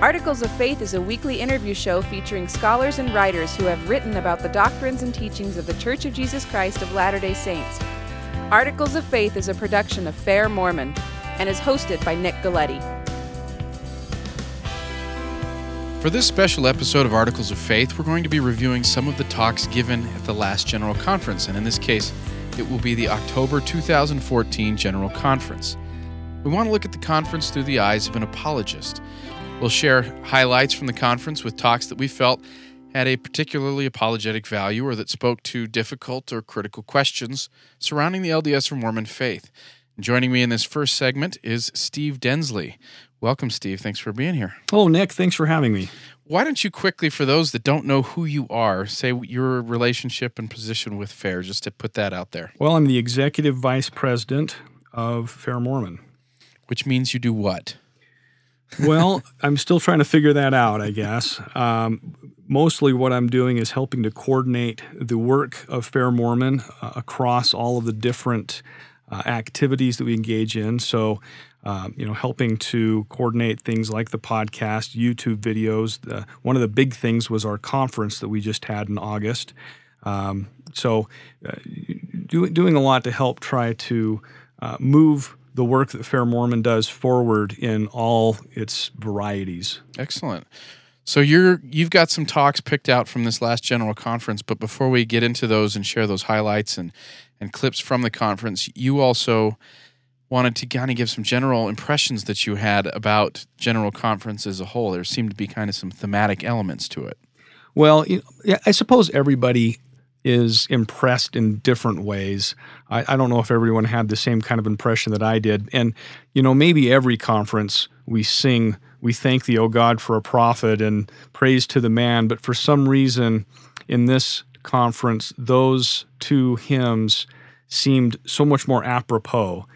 Articles of Faith is a weekly interview show featuring scholars and writers who have written about the doctrines and teachings of the Church of Jesus Christ of Latter day Saints. Articles of Faith is a production of Fair Mormon and is hosted by Nick Galieti. For this special episode of Articles of Faith, we're going to be reviewing some of the talks given at the last General Conference, and in this case, it will be the October 2014 General Conference. We want to look at the conference through the eyes of an apologist. We'll share highlights from the conference with talks that we felt had a particularly apologetic value or that spoke to difficult or critical questions surrounding the LDS or Mormon faith. joining me in this first segment is Steve Densley. Welcome, Steve. Thanks for being here. Oh, Nick, thanks for having me. Why don't you quickly, for those that don't know who you are, say your relationship and position with FAIR, just to put that out there? Well, I'm the executive vice president of Fair Mormon. Which means you do what? Well, I'm still trying to figure that out, I guess. Um, mostly what I'm doing is helping to coordinate the work of Fair Mormon uh, across all of the different uh, activities that we engage in. So, um, you know, helping to coordinate things like the podcast, YouTube videos. The, one of the big things was our conference that we just had in August. Um, so, uh, do, doing a lot to help try to uh, move the work that Fair Mormon does forward in all its varieties. Excellent. So you're you've got some talks picked out from this last general conference, but before we get into those and share those highlights and and clips from the conference, you also wanted to kind of give some general impressions that you had about general conference as a whole. There seemed to be kind of some thematic elements to it. Well, you know, I suppose everybody is impressed in different ways. I, I, don't know if everyone had the same kind of impression that I did. And, you know, maybe every conference we sing, we thank thee, O God, for a prophet and praise to the man. But for some reason in this conference, those two hymns seemed so much more apropos.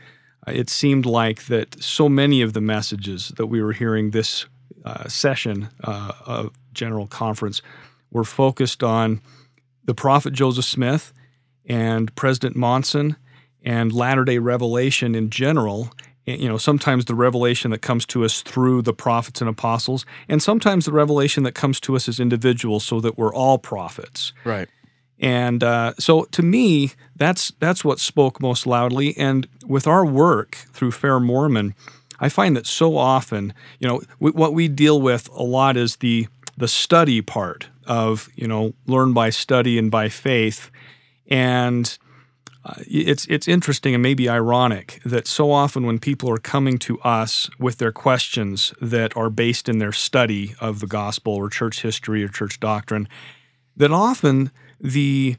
It seemed like that so many of the messages that we were hearing this uh, session uh, of General Conference were focused on the prophet Joseph Smith and President Monson and Latter day Revelation in general. You know, sometimes the revelation that comes to us through the prophets and apostles, and sometimes the revelation that comes to us as individuals, so that we're all prophets. Right. And uh, so, to me, that's that's what spoke most loudly. And with our work through Fair Mormon, I find that so often, you know, what we deal with a lot is the the study part of you know learn by study and by faith and uh, it's it's interesting and maybe ironic that so often when people are coming to us with their questions that are based in their study of the gospel or church history or church doctrine that often the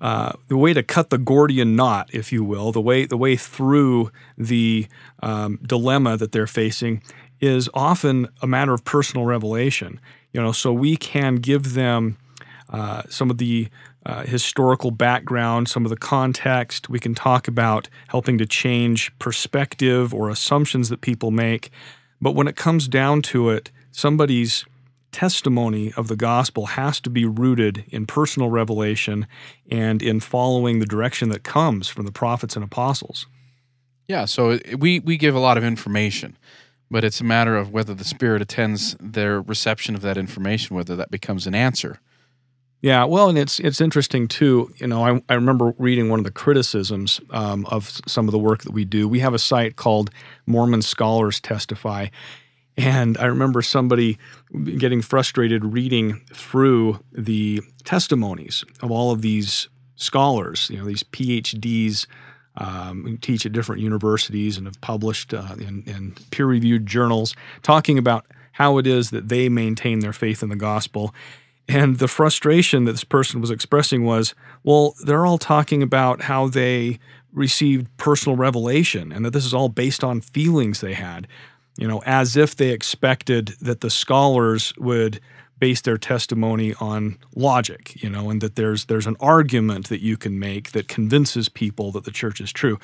uh, the way to cut the Gordian knot, if you will, the way the way through the um, dilemma that they're facing, is often a matter of personal revelation. You know, so we can give them uh, some of the uh, historical background, some of the context. We can talk about helping to change perspective or assumptions that people make. But when it comes down to it, somebody's testimony of the gospel has to be rooted in personal revelation and in following the direction that comes from the prophets and apostles. Yeah, so we we give a lot of information but it's a matter of whether the spirit attends their reception of that information, whether that becomes an answer. Yeah, well, and it's it's interesting too. You know, I, I remember reading one of the criticisms um, of some of the work that we do. We have a site called Mormon Scholars Testify, and I remember somebody getting frustrated reading through the testimonies of all of these scholars. You know, these PhDs um, teach at different universities and have published uh, in, in peer reviewed journals talking about how it is that they maintain their faith in the gospel. And the frustration that this person was expressing was well, they're all talking about how they received personal revelation and that this is all based on feelings they had, you know, as if they expected that the scholars would base their testimony on logic, you know, and that there's there's an argument that you can make that convinces people that the church is true.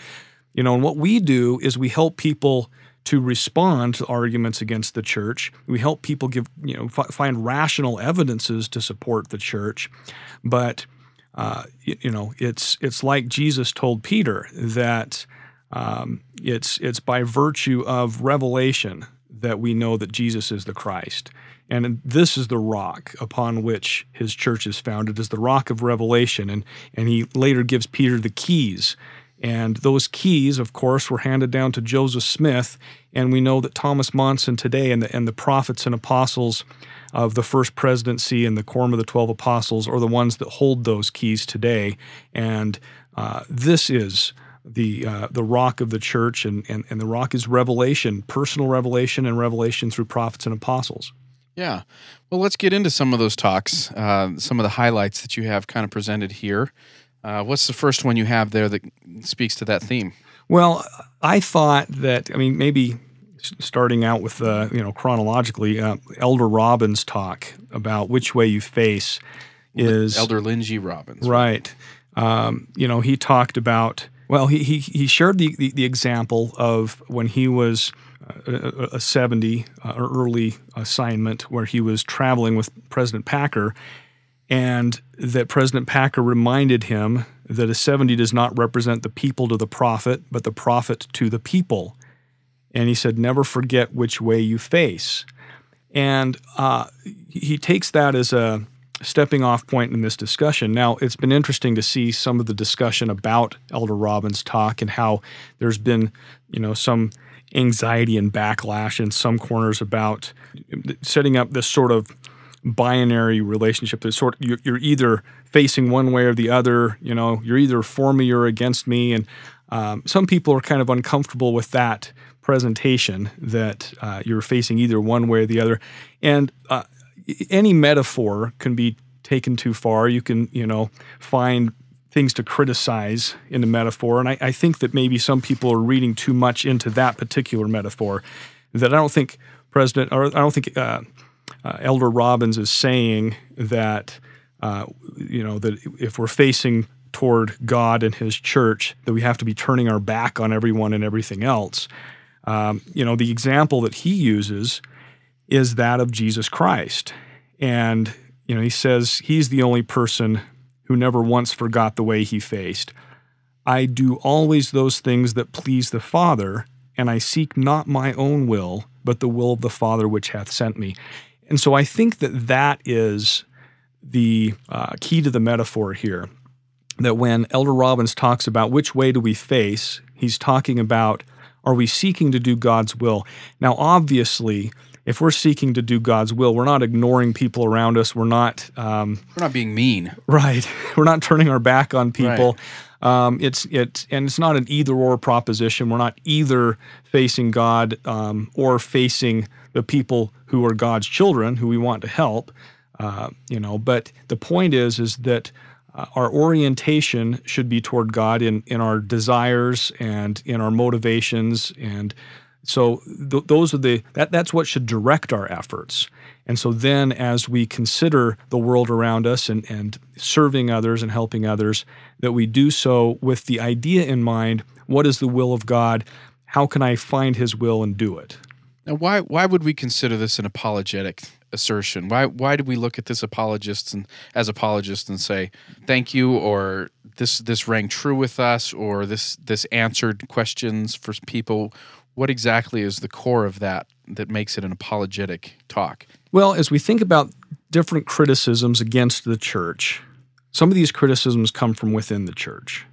You know, and what we do is we help people to respond to arguments against the church. We help people give, you know, f- find rational evidences to support the church. But uh, you, you, know, it's it's like Jesus told Peter that um, it's it's by virtue of revelation that we know that Jesus is the Christ. And this is the rock upon which his church is founded, is the rock of revelation. And, and he later gives Peter the keys. And those keys, of course, were handed down to Joseph Smith. And we know that Thomas Monson today and the, and the prophets and apostles of the first presidency and the quorum of the 12 apostles are the ones that hold those keys today. And uh, this is the uh, the rock of the church, and, and, and the rock is revelation, personal revelation, and revelation through prophets and apostles. Yeah. Well, let's get into some of those talks, uh, some of the highlights that you have kind of presented here. Uh, what's the first one you have there that speaks to that theme? Well, I thought that, I mean, maybe starting out with, uh, you know, chronologically, uh, Elder Robbins' talk about which way you face is. Elder Lynn Robbins. Right. Um, you know, he talked about, well, he, he, he shared the, the, the example of when he was a, a 70 uh, early assignment where he was traveling with President Packer, and that President Packer reminded him that a 70 does not represent the people to the prophet, but the prophet to the people. And he said, Never forget which way you face. And uh, he takes that as a stepping off point in this discussion. Now, it's been interesting to see some of the discussion about Elder Robbins' talk and how there's been, you know, some anxiety and backlash in some corners about setting up this sort of binary relationship. That sort of, you're, either facing one way or the other. You know, you're either for me or against me, and um, some people are kind of uncomfortable with that presentation that uh, you're facing either one way or the other. And uh, any metaphor can be taken too far. You can, you know, find things to criticize in the metaphor. And I, I, think that maybe some people are reading too much into that particular metaphor. That I don't think President, or I don't think uh, uh, Elder Robbins is saying that, uh, you know, that if we're facing toward God and His church, that we have to be turning our back on everyone and everything else. Um, you know, the example that he uses is that of Jesus Christ. And, you know, he says he's the only person who never once forgot the way he faced. I do always those things that please the Father, and I seek not my own will, but the will of the Father which hath sent me. And so I think that that is the uh, key to the metaphor here. That when Elder Robbins talks about which way do we face, he's talking about are we seeking to do God's will? Now, obviously, if we're seeking to do God's will, we're not ignoring people around us. We're not um, we're not being mean. Right. We're not turning our back on people. Right. Um, it's it's and it's not an either or proposition. We're not either facing God um, or facing the people who are God's children who we want to help. Uh, you know, but the point is is that uh, our orientation should be toward God in in our desires and in our motivations and so th- those are the that that's what should direct our efforts. And so then as we consider the world around us and, and serving others and helping others, that we do so with the idea in mind, what is the will of God? How can I find his will and do it? Now why why would we consider this an apologetic assertion? Why why do we look at this apologists and as apologists and say thank you or this this rang true with us or this this answered questions for people what exactly is the core of that that makes it an apologetic talk? Well, as we think about different criticisms against the church, some of these criticisms come from within the church.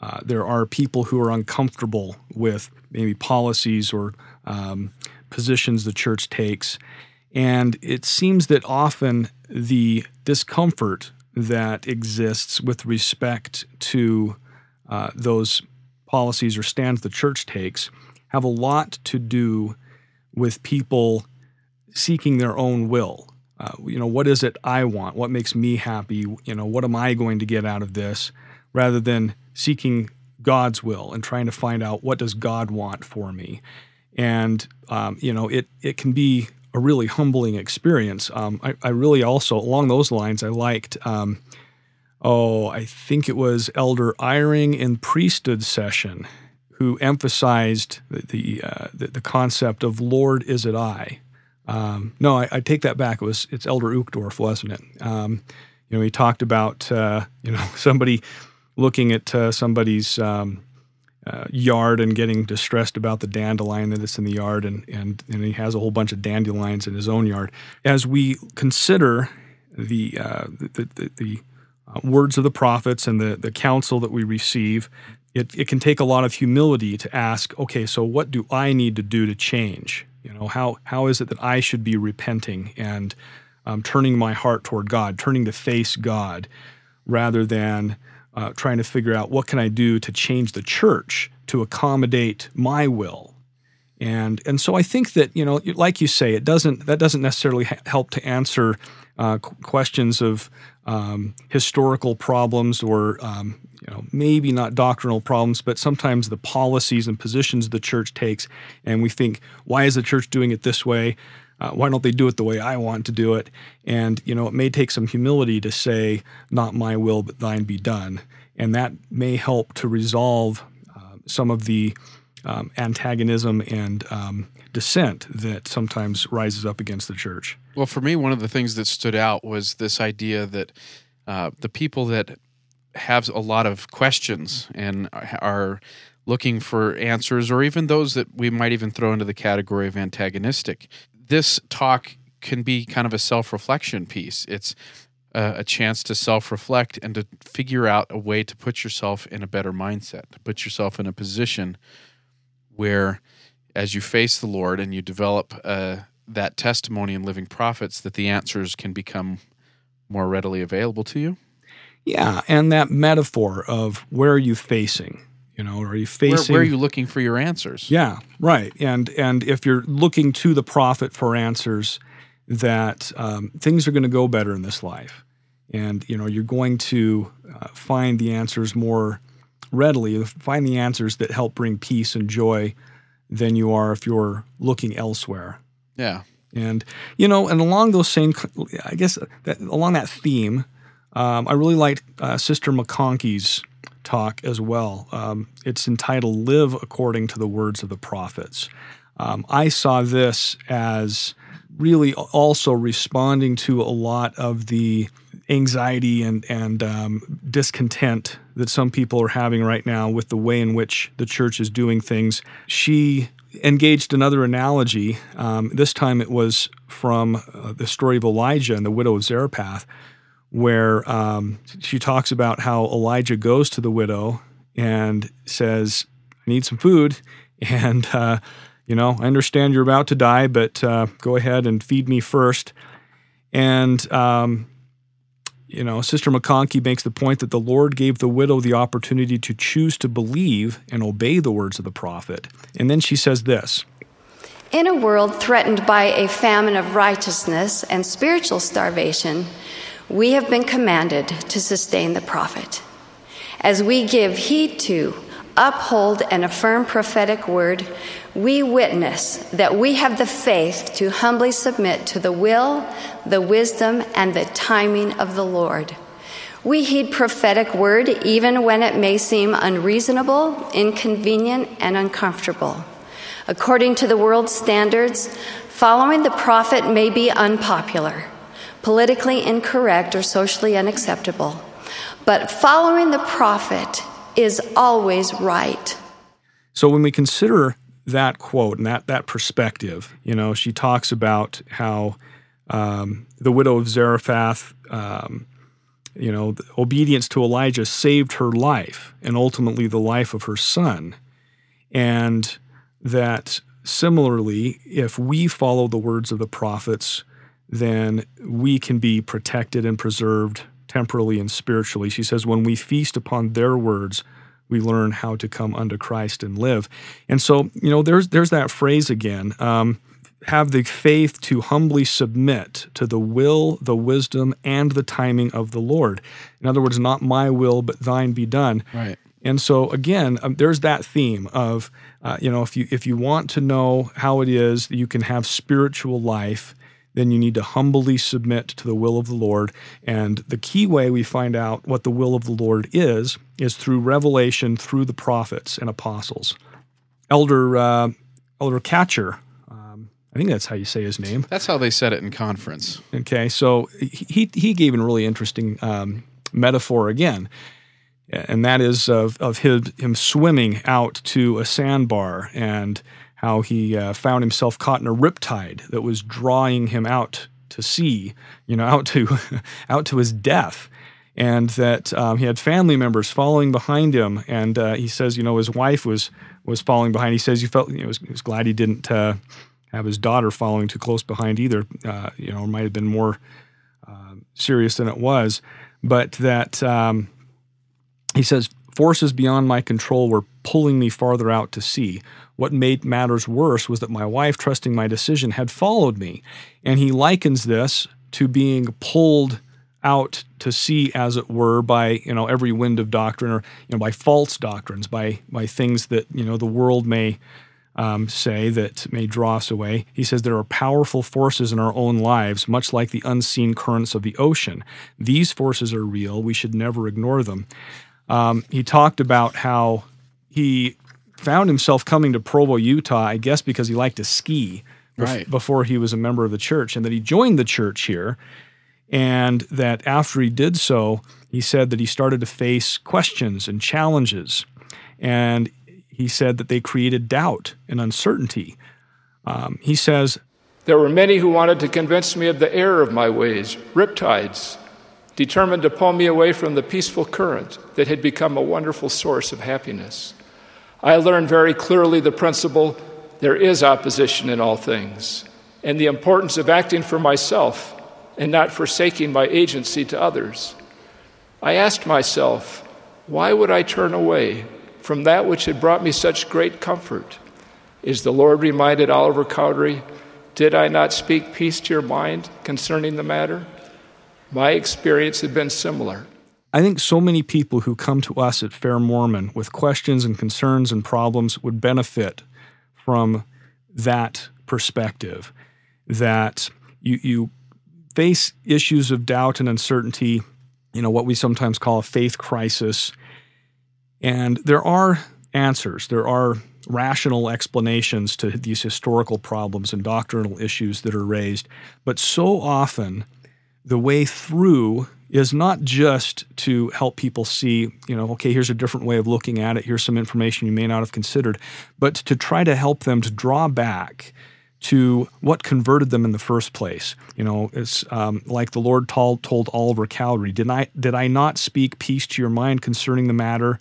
Uh, there are people who are uncomfortable with maybe policies or um, positions the church takes. And it seems that often the discomfort that exists with respect to uh, those policies or stands the church takes have a lot to do with people seeking their own will. Uh, you know, what is it I want? What makes me happy? You know, what am I going to get out of this? Rather than seeking God's will and trying to find out what does God want for me. And um, you know, it it can be a really humbling experience. Um, I, I, really also along those lines, I liked. Um, oh, I think it was Elder Eyring in priesthood session who emphasized the uh, the, the concept of "Lord, is it I?" Um, no, I, I, take that back. It was it's Elder Uchtdorf, wasn't it? Um, you know, he talked about uh, you know somebody looking at uh, somebody's um, uh, yard and getting distressed about the dandelion that's in the yard, and, and, and he has a whole bunch of dandelions in his own yard. As we consider the, uh, the, the, the uh, words of the prophets and the, the counsel that we receive, it, it can take a lot of humility to ask, okay, so what do I need to do to change? You know, how, how is it that I should be repenting and um, turning my heart toward God, turning to face God, rather than uh, trying to figure out what can I do to change the church to accommodate my will. And and so I think that you know, like you say, it doesn't that doesn't necessarily ha- help to answer uh, questions of um, historical problems or um, you know maybe not doctrinal problems, but sometimes the policies and positions the church takes, and we think, why is the church doing it this way? Uh, why don't they do it the way I want to do it? And you know, it may take some humility to say, "Not my will, but Thine be done," and that may help to resolve uh, some of the um, antagonism and um, dissent that sometimes rises up against the church. Well, for me, one of the things that stood out was this idea that uh, the people that have a lot of questions and are looking for answers, or even those that we might even throw into the category of antagonistic, this talk can be kind of a self reflection piece. It's a, a chance to self reflect and to figure out a way to put yourself in a better mindset, to put yourself in a position where, as you face the Lord and you develop uh, that testimony in living prophets, that the answers can become more readily available to you. Yeah, and that metaphor of where are you facing? You know, are you facing? Where, where, are you looking for your answers? Yeah, right. And and if you're looking to the prophet for answers, that um, things are going to go better in this life, and you know you're going to uh, find the answers more readily, find the answers that help bring peace and joy, than you are if you're looking elsewhere. Yeah. And you know, and along those same, I guess that along that theme, um, I really liked uh, Sister McConkie's talk as well. Um, it's entitled Live According to the Words of the Prophets. Um, I saw this as really also responding to a lot of the anxiety and, and um, discontent that some people are having right now with the way in which the church is doing things. She engaged another analogy. Um, this time it was from uh, the story of Elijah and the widow of Zarephath where um, she talks about how Elijah goes to the widow and says, I need some food. And, uh, you know, I understand you're about to die, but uh, go ahead and feed me first. And, um, you know, Sister McConkie makes the point that the Lord gave the widow the opportunity to choose to believe and obey the words of the prophet. And then she says this In a world threatened by a famine of righteousness and spiritual starvation, we have been commanded to sustain the prophet. As we give heed to, uphold, and affirm prophetic word, we witness that we have the faith to humbly submit to the will, the wisdom, and the timing of the Lord. We heed prophetic word even when it may seem unreasonable, inconvenient, and uncomfortable. According to the world's standards, following the prophet may be unpopular politically incorrect or socially unacceptable. But following the prophet is always right. So when we consider that quote and that, that perspective, you know, she talks about how um, the widow of Zarephath, um, you know, obedience to Elijah saved her life and ultimately the life of her son. And that similarly, if we follow the words of the prophets, then we can be protected and preserved temporally and spiritually. She says, when we feast upon their words, we learn how to come unto Christ and live. And so, you know, there's there's that phrase again. Um, have the faith to humbly submit to the will, the wisdom, and the timing of the Lord. In other words, not my will, but thine be done. Right. And so again, um, there's that theme of, uh, you know, if you if you want to know how it is that you can have spiritual life, then you need to humbly submit to the will of the Lord. And the key way we find out what the will of the Lord is is through revelation through the prophets and apostles. Elder uh, Elder Catcher, um, I think that's how you say his name. That's how they said it in conference. Okay, so he he gave a really interesting um, metaphor again. and that is of, of his, him swimming out to a sandbar and how he uh, found himself caught in a riptide that was drawing him out to sea, you know, out to out to his death, and that um, he had family members following behind him. And uh, he says, you know, his wife was was following behind. He says he felt, you know, he was, glad he didn't uh, have his daughter following too close behind either. Uh, you know, it might have been more uh, serious than it was, but that um, he says forces beyond my control were pulling me farther out to sea. What made matters worse was that my wife, trusting my decision, had followed me. And he likens this to being pulled out to sea, as it were, by you know every wind of doctrine, or you know by false doctrines, by by things that you know the world may um, say that may draw us away. He says there are powerful forces in our own lives, much like the unseen currents of the ocean. These forces are real. We should never ignore them. Um, he talked about how he found himself coming to Provo, Utah, I guess because he liked to ski right. before he was a member of the church, and that he joined the church here. And that after he did so, he said that he started to face questions and challenges. And he said that they created doubt and uncertainty. Um, he says, There were many who wanted to convince me of the error of my ways, riptides, determined to pull me away from the peaceful current that had become a wonderful source of happiness. I learned very clearly the principle there is opposition in all things, and the importance of acting for myself and not forsaking my agency to others. I asked myself, why would I turn away from that which had brought me such great comfort? Is the Lord reminded Oliver Cowdery, Did I not speak peace to your mind concerning the matter? My experience had been similar. I think so many people who come to us at Fair Mormon with questions and concerns and problems would benefit from that perspective that you, you face issues of doubt and uncertainty, you know, what we sometimes call a faith crisis. And there are answers, there are rational explanations to these historical problems and doctrinal issues that are raised. But so often, the way through is not just to help people see, you know, okay, here's a different way of looking at it, here's some information you may not have considered, but to try to help them to draw back to what converted them in the first place. You know, it's um, like the Lord told, told Oliver Cowdery, did I, did I not speak peace to your mind concerning the matter?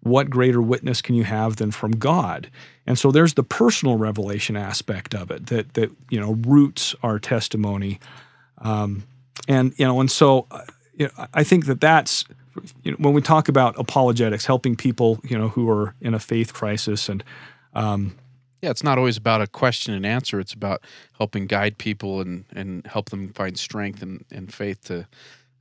What greater witness can you have than from God? And so there's the personal revelation aspect of it that, that you know, roots our testimony. Um, and, you know, and so uh, you know, I think that that's you know, when we talk about apologetics, helping people you know who are in a faith crisis, and um, yeah, it's not always about a question and answer. It's about helping guide people and and help them find strength and, and faith to.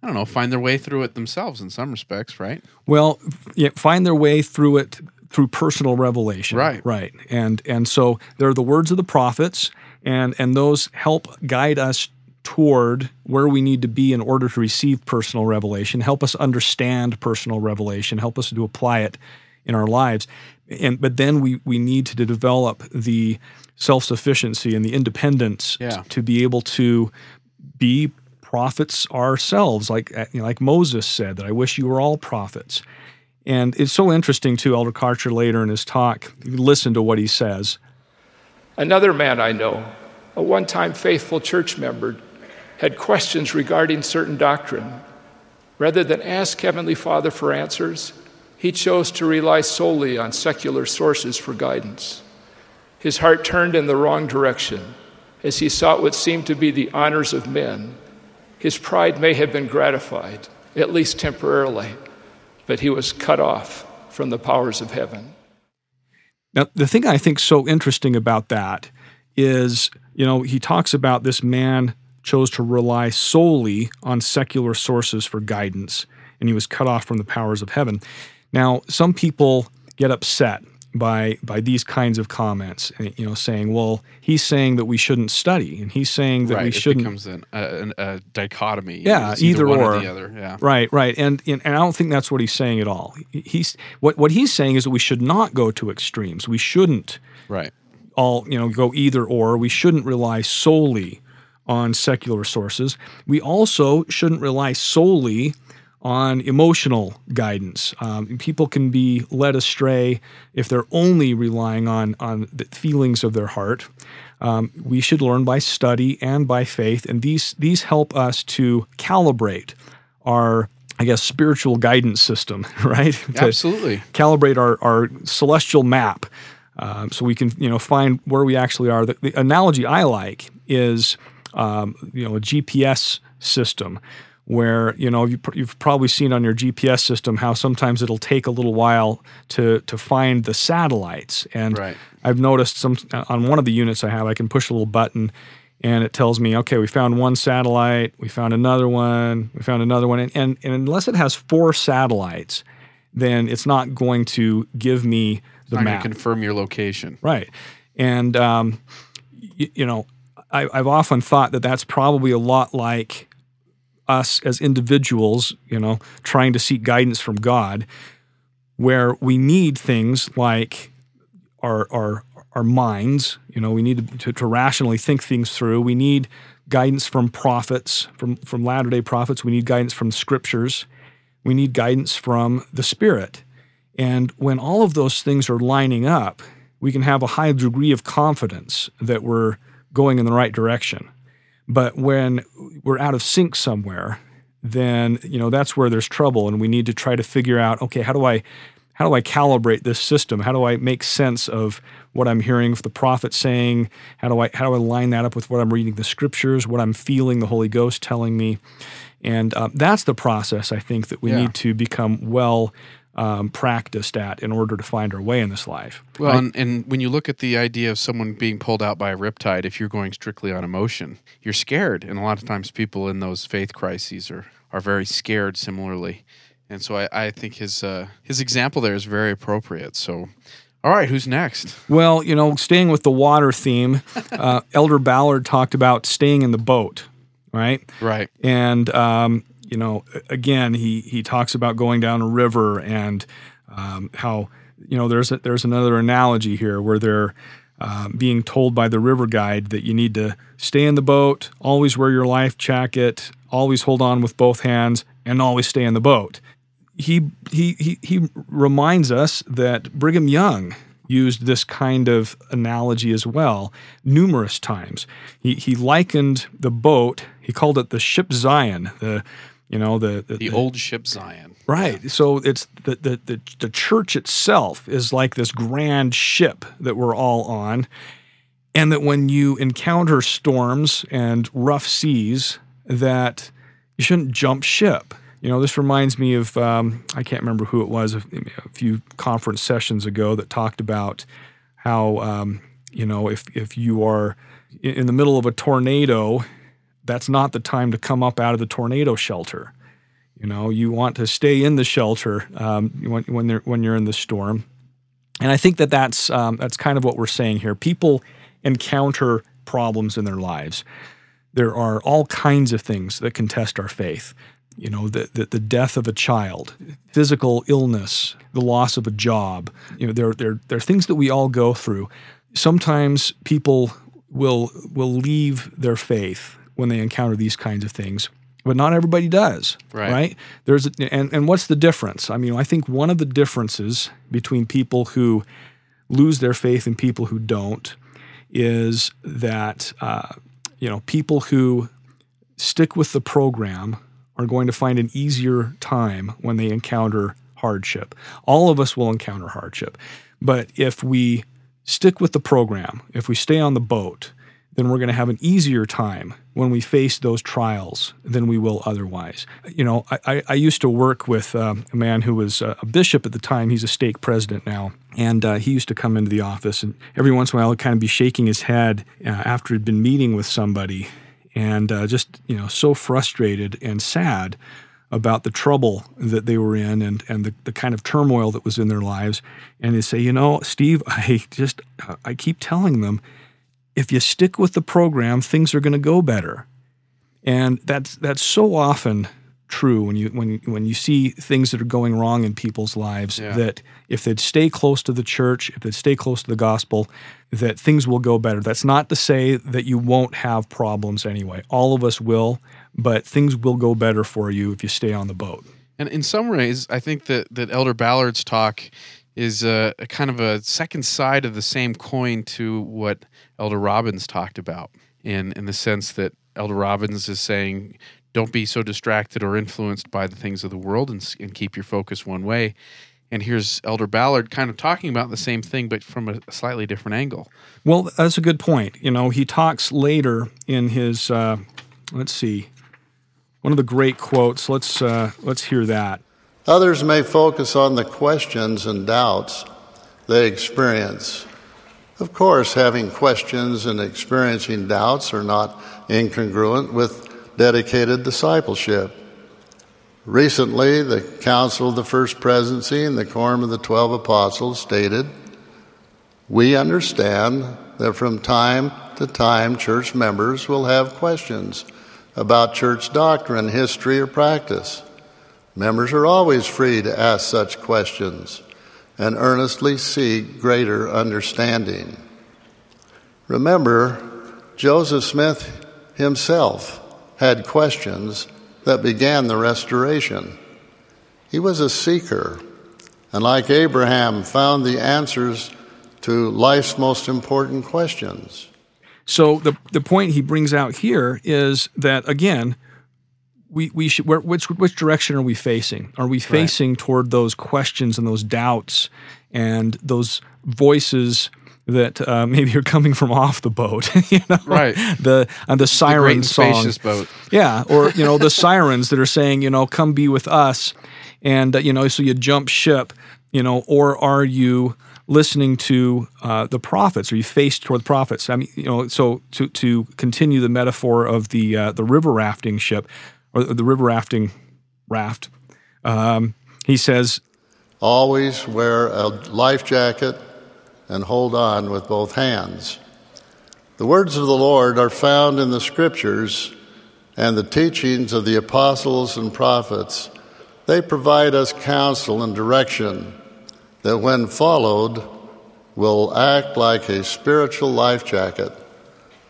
I don't know, find their way through it themselves in some respects, right? Well, yeah, find their way through it through personal revelation. Right. Right. And and so there are the words of the prophets and and those help guide us toward where we need to be in order to receive personal revelation, help us understand personal revelation, help us to apply it in our lives. And but then we we need to develop the self-sufficiency and the independence yeah. to be able to be prophets ourselves, like uh, you know, like Moses said that I wish you were all prophets. And it's so interesting too. Elder Karcher later in his talk, listen to what he says. Another man I know, a one-time faithful church member, had questions regarding certain doctrine. Rather than ask Heavenly Father for answers, he chose to rely solely on secular sources for guidance. His heart turned in the wrong direction as he sought what seemed to be the honors of men. His pride may have been gratified, at least temporarily, but he was cut off from the powers of heaven. Now, the thing I think so interesting about that is, you know, he talks about this man chose to rely solely on secular sources for guidance, and he was cut off from the powers of heaven. Now, some people get upset by by these kinds of comments, eh, you know, saying, "Well, he's saying that we shouldn't study, and he's saying that right. we shouldn't." It becomes an, a, a, dichotomy. Yeah, either, either or. or the other. Yeah, right, right, and, and and I don't think that's what he's saying at all. He's what what he's saying is that we should not go to extremes. We shouldn't right all you know go either or. We shouldn't rely solely on secular sources. We also shouldn't rely solely on emotional guidance. Um, people can be led astray if they're only relying on, on the feelings of their heart. Um, we should learn by study and by faith, and these, these help us to calibrate our I guess spiritual guidance system, right? Absolutely. Calibrate our, our celestial map, um, so we can you know find where we actually are. The, the analogy I like is um, you know a GPS system where you know you've probably seen on your GPS system how sometimes it'll take a little while to to find the satellites. And right. I've noticed some on one of the units I have I can push a little button and it tells me okay we found one satellite we found another one we found another one. And, and, and unless it has four satellites then it's not going to give me the map. confirm your location. Right. And um, y- you know I, I've often thought that that's probably a lot like us as individuals, you know, trying to seek guidance from God, where we need things like our our our minds. You know, we need to, to rationally think things through. We need guidance from prophets, from from Latter Day prophets. We need guidance from scriptures. We need guidance from the Spirit. And when all of those things are lining up, we can have a high degree of confidence that we're going in the right direction. But when we're out of sync somewhere, then you know that's where there's trouble, and we need to try to figure out, okay, how do I how do I calibrate this system? How do I make sense of what I'm hearing the prophet saying? How do I how do I line that up with what I'm reading the scriptures, what I'm feeling the Holy Ghost telling me? And uh, that's the process I think that we Yeah. need to become well um, practiced at in order to find our way in this life. Well, right? and, and when you look at the idea of someone being pulled out by a riptide, if you're going strictly on emotion, you're scared. And a lot of times people in those faith crises are, are very scared similarly. And so I, I think his uh, his example there is very appropriate. So, all right, who's next? Well, you know, staying with the water theme, uh, Elder Ballard talked about staying in the boat, right? Right. And um, you know, again, he he talks about going down a river and um, how you know there's a, there's another analogy here where they're um, being told by the river guide that you need to stay in the boat, always wear your life jacket, always hold on with both hands, and always stay in the boat. He he he he reminds us that Brigham Young used this kind of analogy as well numerous times. He he likened the boat. He called it the ship Zion. The you know the The old ship Zion. Right. So it's the, the the the church itself is like this grand ship that we're all on, and that when you encounter storms and rough seas, that you shouldn't jump ship. You know, this reminds me of um, I can't remember who it was a, a few conference sessions ago that talked about how um, you know if if you are in the middle of a tornado, that's not the time to come up out of the tornado shelter. You know, you want to stay in the shelter um, when when, when you're in the storm, and I think that that's um, that's kind of what we're saying here. People encounter problems in their lives. There are all kinds of things that can test our faith. You know, the, the, the death of a child, physical illness, the loss of a job. You know, there, there, there are things that we all go through. Sometimes people will will leave their faith when they encounter these kinds of things, but not everybody does. Right. There's a, and and what's the difference? I mean, I think one of the differences between people who lose their faith and people who don't is that uh, you know people who stick with the program are going to find an easier time when they encounter hardship. All of us will encounter hardship, but if we stick with the program, if we stay on the boat, then we're going to have an easier time when we face those trials than we will otherwise. You know, I, I, used to work with um, a man who was a bishop at the time. He's a stake president now. And uh, he used to come into the office, and every once in a while, he'd kind of be shaking his head uh, after he'd been meeting with somebody and uh, just, you know, so frustrated and sad about the trouble that they were in and, and the, the kind of turmoil that was in their lives. And they say, you know, Steve, I just, I keep telling them, if you stick with the program, things are going to go better. And that's that's so often true when you when when you see things that are going wrong in people's lives Yeah. that if they'd stay close to the church, if they'd stay close to the gospel, that things will go better. That's not to say that you won't have problems anyway. All of us will, but things will go better for you if you stay on the boat. And in some ways, I think that, that Elder Ballard's talk is a, a, kind of a second side of the same coin to what Elder Robbins talked about, in in the sense that Elder Robbins is saying, don't be so distracted or influenced by the things of the world, and, and keep your focus one way. And here's Elder Ballard kind of talking about the same thing, but from a slightly different angle. Well, that's a good point. You know, he talks later in his, uh, let's see, one of the great quotes. Let's uh, let's hear that. Others may focus on the questions and doubts they experience. Of course, having questions and experiencing doubts are not incongruent with dedicated discipleship. Recently, the Council of the First Presidency and the Quorum of the Twelve Apostles stated We understand that from time to time church members will have questions about church doctrine, history, or practice. Members are always free to ask such questions and earnestly seek greater understanding. Remember, Joseph Smith himself had questions that began the restoration. He was a seeker, and like Abraham, found the answers to life's most important questions. So the the point he brings out here is that again, we we should where, which which direction are we facing? Are we facing right. toward those questions and those doubts and those voices? that uh, maybe are coming from off the boat, you know, right? The uh, the siren the song, boat, yeah, or you know the sirens that are saying, you know, come be with us, and uh, you know, so you jump ship, you know, or are you listening to uh, the prophets? Are you faced toward the prophets? I mean, you know, so to to continue the metaphor of the uh, the river rafting ship, or the river rafting raft, um, he says, always wear a life jacket and hold on with both hands. The words of the Lord are found in the scriptures and the teachings of the apostles and prophets. They provide us counsel and direction that, when followed, will act like a spiritual life jacket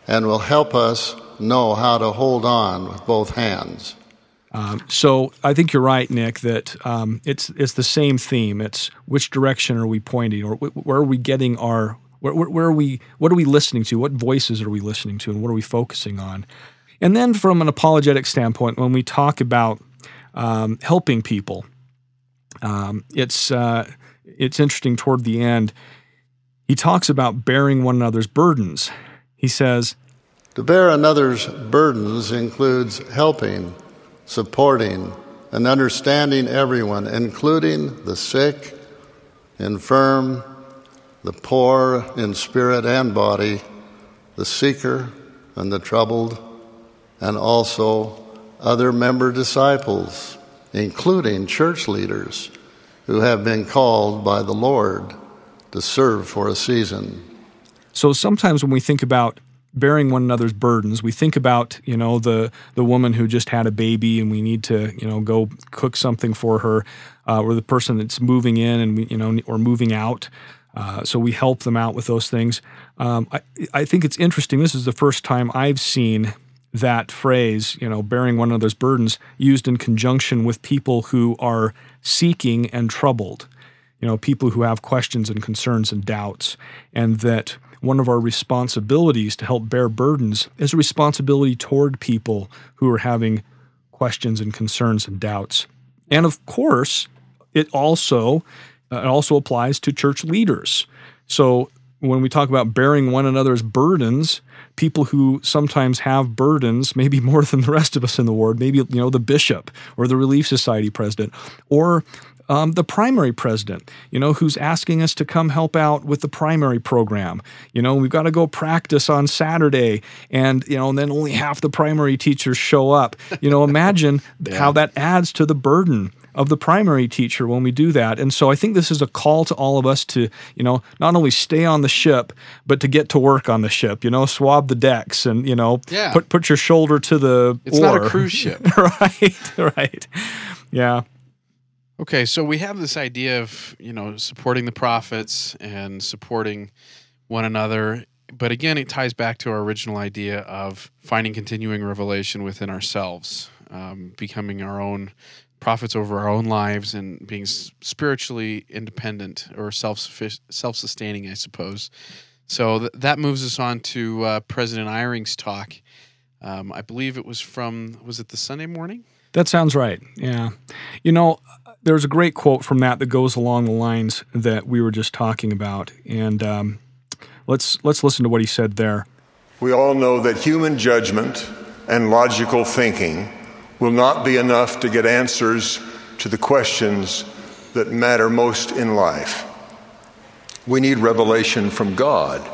and will help us know how to hold on with both hands. Um, so I think you're right, Nick. That um, it's it's the same theme. It's which direction are we pointing, or wh- where are we getting our where, where, are we what are we listening to? What voices are we listening to, and what are we focusing on? And then from an apologetic standpoint, when we talk about um, helping people, um, it's uh, it's interesting. Toward the end, he talks about bearing one another's burdens. He says, "To bear another's burdens includes helping." supporting, and understanding everyone, including the sick, infirm, the poor in spirit and body, the seeker and the troubled, and also other member disciples, including church leaders who have been called by the Lord to serve for a season. So sometimes when we think about bearing one another's burdens. We think about, you know, the the woman who just had a baby and we need to, you know, go cook something for her, uh, or the person that's moving in and we, you know, or moving out. Uh, so we help them out with those things. Um, I, I think it's interesting. This is the first time I've seen that phrase, you know, bearing one another's burdens, used in conjunction with people who are seeking and troubled. You know, people who have questions and concerns and doubts, and that one of our responsibilities to help bear burdens is a responsibility toward people who are having questions and concerns and doubts. And of course, it also uh, it also applies to church leaders. So when we talk about bearing one another's burdens, people who sometimes have burdens, maybe more than the rest of us in the ward, maybe you know the bishop or the Relief Society president, or um, the primary president, you know, who's asking us to come help out with the primary program. You know, we've got to go practice on Saturday, and you know, and then only half the primary teachers show up. You know, imagine yeah. how that adds to the burden of the primary teacher when we do that. And so I think this is a call to all of us to, you know, not only stay on the ship, but to get to work on the ship, you know, swab the decks and, you know, yeah. put put your shoulder to the It's oar. not a cruise ship. right, right. Yeah. Okay, so we have this idea of, you know, supporting the prophets and supporting one another. But again, it ties back to our original idea of finding continuing revelation within ourselves, um, becoming our own prophets over our own lives and being spiritually independent or self self sustaining, I suppose. So th- that moves us on to uh, President Eyring's talk. Um, I believe it was from was it the Sunday morning? That sounds right. Yeah, you know, there's a great quote from that that goes along the lines that we were just talking about, and um, let's let's listen to what he said there. We all know that human judgment and logical thinking will not be enough to get answers to the questions that matter most in life. We need revelation from God.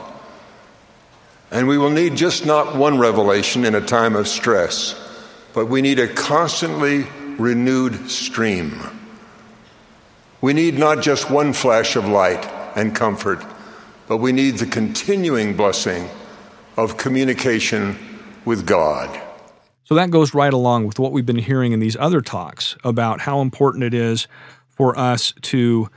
And we will need just not one revelation in a time of stress, but we need a constantly renewed stream. We need not just one flash of light and comfort, but we need the continuing blessing of communication with God. So that goes right along with what we've been hearing in these other talks about how important it is for us to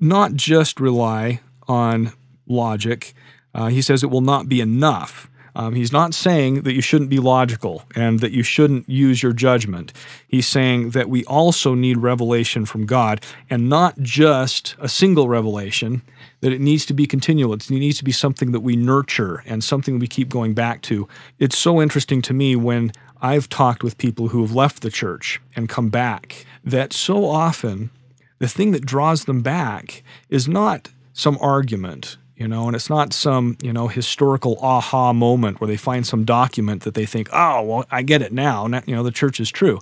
not just rely on logic. Uh, he says it will not be enough. Um, he's not saying that you shouldn't be logical and that you shouldn't use your judgment. He's saying that we also need revelation from God and not just a single revelation, that it needs to be continual. It needs to be something that we nurture and something we keep going back to. It's so interesting to me when I've talked with people who have left the church and come back that so often the thing that draws them back is not some argument, you know, and it's not some, you know, historical aha moment where they find some document that they think, oh, well, I get it now. now you know, the church is true.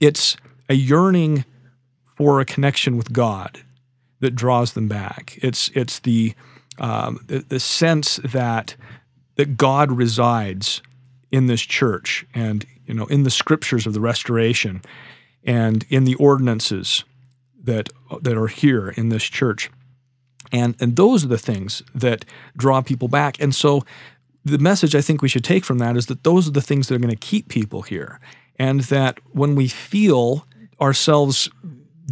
It's a yearning for a connection with God that draws them back. It's it's the um, the, the sense that that God resides in this church and you know in the scriptures of the restoration and in the ordinances that that are here in this church and and those are the things that draw people back and so the message I think we should take from that is that those are the things that are going to keep people here and that when we feel ourselves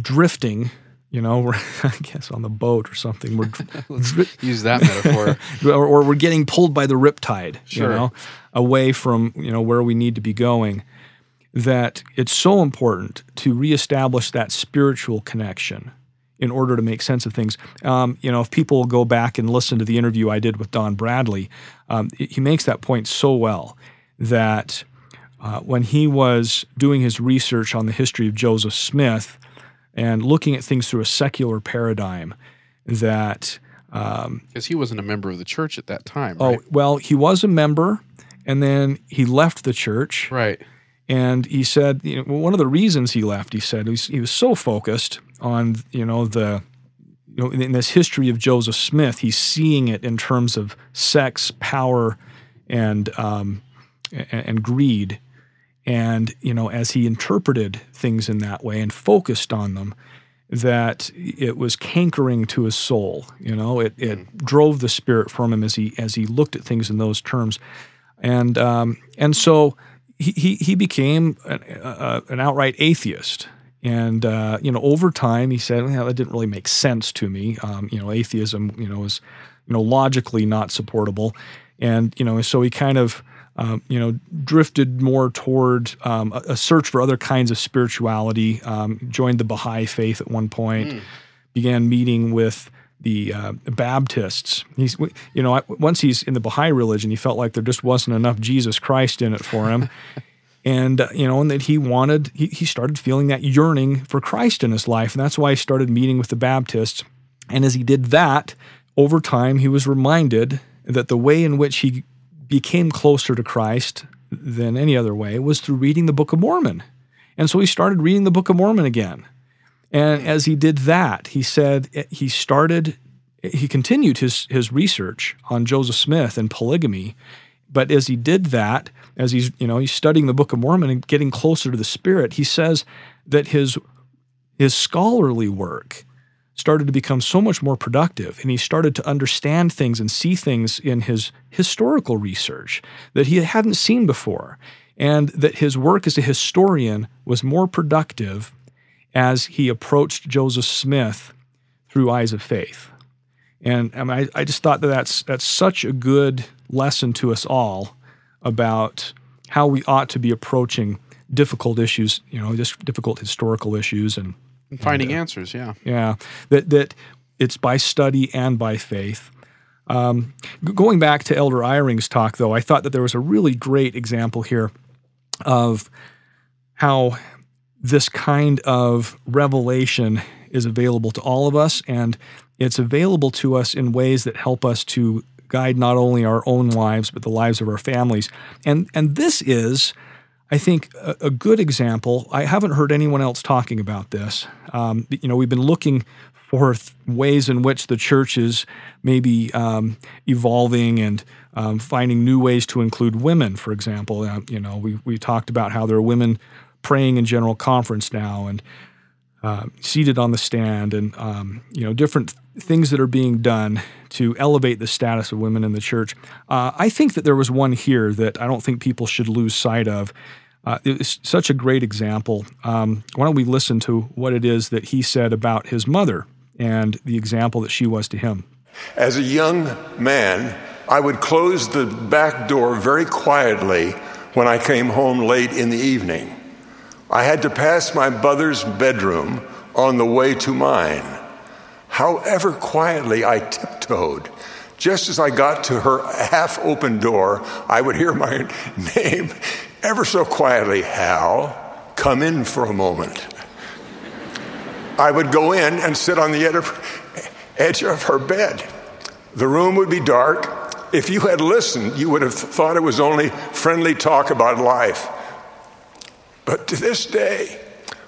drifting you know, we're I guess on the boat or something. We're use that metaphor, or, or, we're getting pulled by the riptide, sure. you know, away from you know where we need to be going. That it's so important to reestablish that spiritual connection in order to make sense of things. Um, you know, if people go back and listen to the interview I did with Don Bradley, um, he makes that point so well that uh, when he was doing his research on the history of Joseph Smith and looking at things through a secular paradigm that because um, he wasn't a member of the church at that time. Oh right? well, he was a member, and then he left the church. Right. And he said, you know, one of the reasons he left, he said, he was, he was so focused on you know the you know in this history of Joseph Smith, he's seeing it in terms of sex, power, and um, and, greed and, you know, as he interpreted things in that way and focused on them, that it was cankering to his soul. You know, it, it mm. drove the spirit from him as he as he looked at things in those terms, and um, and so he he, he became an, uh, an outright atheist. And uh, you know, over time, he said, well, "That didn't really make sense to me. Um, you know, atheism, you know, is you know logically not supportable." And you know, so he kind of um, you know, drifted more toward um, a, a, search for other kinds of spirituality. Um, joined the Baha'i faith at one point. Mm. Began meeting with the uh, Baptists. He's, you know, once he's in the Baha'i religion, he felt like there just wasn't enough Jesus Christ in it for him. and uh, you know, and that he wanted, he, he started feeling that yearning for Christ in his life, and that's why he started meeting with the Baptists. And as he did that, over time, he was reminded that the way in which he became closer to Christ than any other way was through reading the Book of Mormon. And so he started reading the Book of Mormon again. And hmm. as he did that, he said eh, he started, he continued his, his research on Joseph Smith and polygamy. But as he did that, as he's, you know, he's studying the Book of Mormon and getting closer to the Spirit, he says that his, his scholarly work started to become so much more productive and he started to understand things and see things in his historical research that he hadn't seen before and that his work as a historian was more productive as he approached Joseph Smith through eyes of faith. And I, mean, I, I just thought that that's, that's such a good lesson to us all about how we ought to be approaching difficult issues, you know, just difficult historical issues and, and finding and, uh, answers. Yeah, yeah. That that it's by study and by faith. Um, going back to Elder Eyring's talk, though, I thought that there was a really great example here of how this kind of revelation is available to all of us, and it's available to us in ways that help us to guide not only our own lives but the lives of our families. And and this is, I think, a, a good example. I haven't heard anyone else talking about this. Um, you know, we've been looking for th- ways in which the church is maybe um, evolving and um, finding new ways to include women. For example, uh, you know, we we talked about how there are women praying in general conference now and uh, seated on the stand, and um, you know different things that are being done to elevate the status of women in the church. Uh, I think that there was one here that I don't think people should lose sight of. Uh, it's such a great example. Um, why don't we listen to what it is that he said about his mother and the example that she was to him? As a young man, I would close the back door very quietly when I came home late in the evening. I had to pass my mother's bedroom on the way to mine. However quietly I tiptoed, just as I got to her half open door, I would hear my name ever so quietly Hal, come in for a moment. I would go in and sit on the edge of her bed. The room would be dark. If you had listened, you would have thought it was only friendly talk about life. But to this day,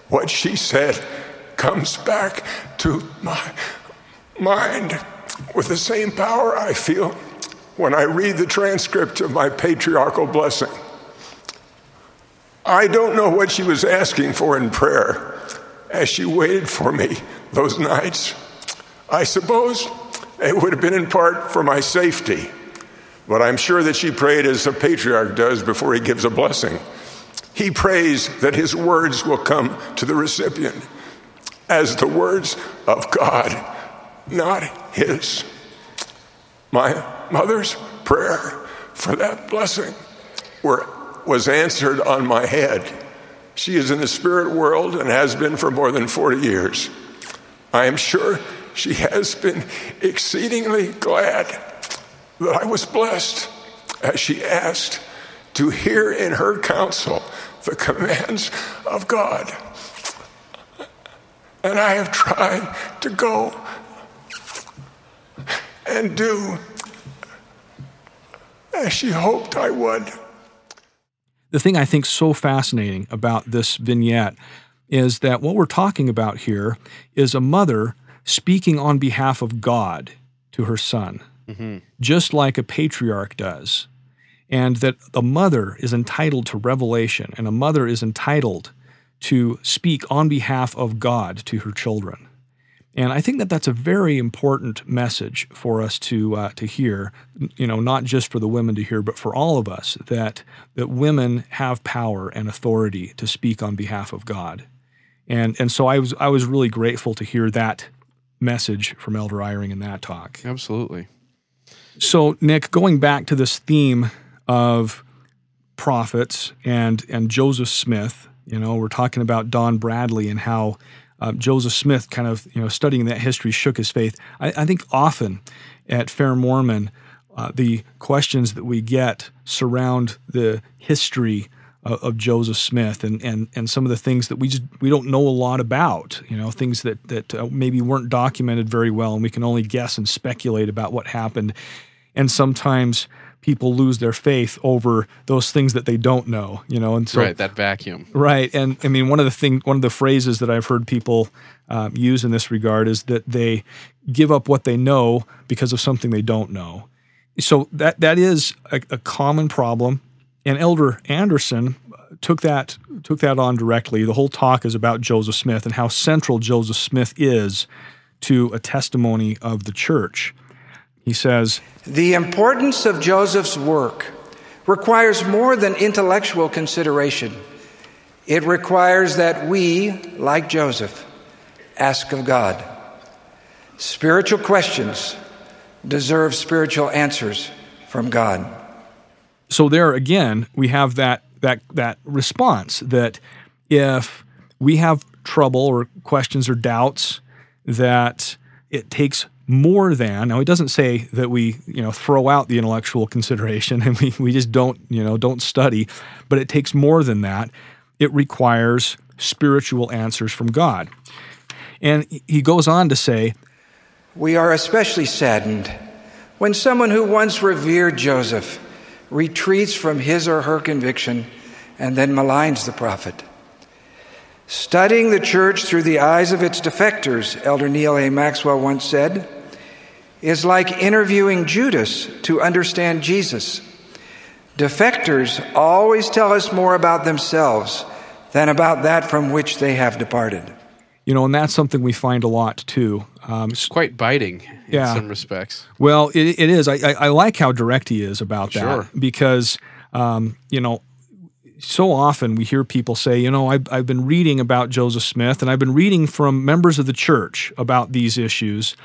what she said comes back to my mind with the same power I feel when I read the transcript of my patriarchal blessing. I don't know what she was asking for in prayer as she waited for me those nights. I suppose it would have been in part for my safety, but I'm sure that she prayed as a patriarch does before he gives a blessing. He prays that his words will come to the recipient as the words of God, not his. My mother's prayer for that blessing were, was answered on my head. She is in the spirit world and has been for more than 40 years. I am sure she has been exceedingly glad that I was blessed as she asked to hear in her counsel the commands of God. And I have tried to go and do as she hoped I would. The thing I think so fascinating about this vignette is that what we're talking about here is a mother speaking on behalf of God to her son, mm-hmm. just like a patriarch does and that a mother is entitled to revelation and a mother is entitled to speak on behalf of God to her children. And I think that that's a very important message for us to uh, to hear. You know, not just for the women to hear, but for all of us that that women have power and authority to speak on behalf of God. And and so I was I was really grateful to hear that message from Elder Eyring in that talk. Absolutely. So Nick, going back to this theme of prophets and and Joseph Smith. You know, we're talking about Don Bradley and how uh, Joseph Smith kind of you know studying that history shook his faith. I, I think often at FairMormon, uh, the questions that we get surround the history of, of, Joseph Smith and, and and some of the things that we just we don't know a lot about. You know, things that that uh, maybe weren't documented very well, and we can only guess and speculate about what happened. And sometimes people lose their faith over those things that they don't know, you know, and so right that vacuum, right. And I mean, one of the thing, one of the phrases that I've heard people um, use in this regard is that they give up what they know because of something they don't know. So that that is a, a common problem, and Elder Anderson took that took that on directly. The whole talk is about Joseph Smith and how central Joseph Smith is to a testimony of the church. He says, The importance of Joseph's work requires more than intellectual consideration. It requires that we, like Joseph, ask of God. Spiritual questions deserve spiritual answers from God. So there again, we have that that that response that if we have trouble or questions or doubts that it takes more than now he doesn't say that we you know throw out the intellectual consideration and we, we just don't you know don't study but it takes more than that. It requires spiritual answers from god. And he goes on to say we are especially saddened when someone who once revered joseph retreats from his or her conviction and then maligns the prophet Studying the church through the eyes of its defectors, Elder Neal A. Maxwell once said, is like interviewing Judas to understand Jesus. Defectors always tell us more about themselves than about that from which they have departed. You know, and that's something we find a lot too. Um, it's quite biting in yeah. some respects. Well, it, it is. I, I, I, like how direct he is about that sure. because, um, you know, so often we hear people say, you know, I've, I've been reading about Joseph Smith and I've been reading from members of the church about these issues.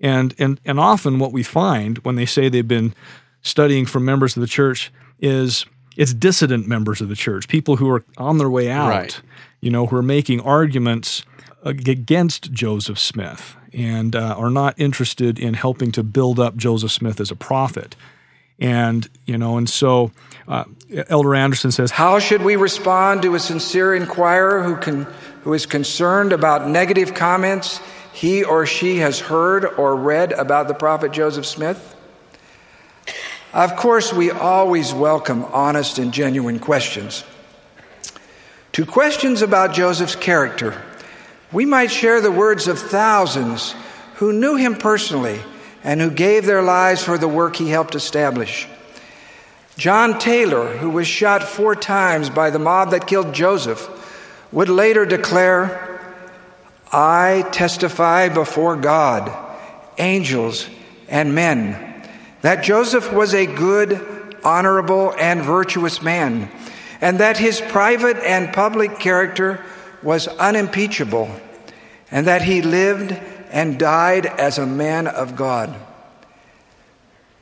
And, and, and often what we find when they say they've been studying from members of the church is it's dissident members of the church, people who are on their way out, right. you know, who are making arguments against Joseph Smith and uh, are not interested in helping to build up Joseph Smith as a prophet. And, you know, and so uh, Elder Anderson says, How should we respond to a sincere inquirer who, can, who is concerned about negative comments he or she has heard or read about the prophet Joseph Smith? Of course, we always welcome honest and genuine questions. To questions about Joseph's character, we might share the words of thousands who knew him personally and who gave their lives for the work he helped establish. John Taylor, who was shot four times by the mob that killed Joseph, would later declare, I testify before God, angels, and men that Joseph was a good, honorable, and virtuous man, and that his private and public character was unimpeachable, and that he lived and died as a man of God.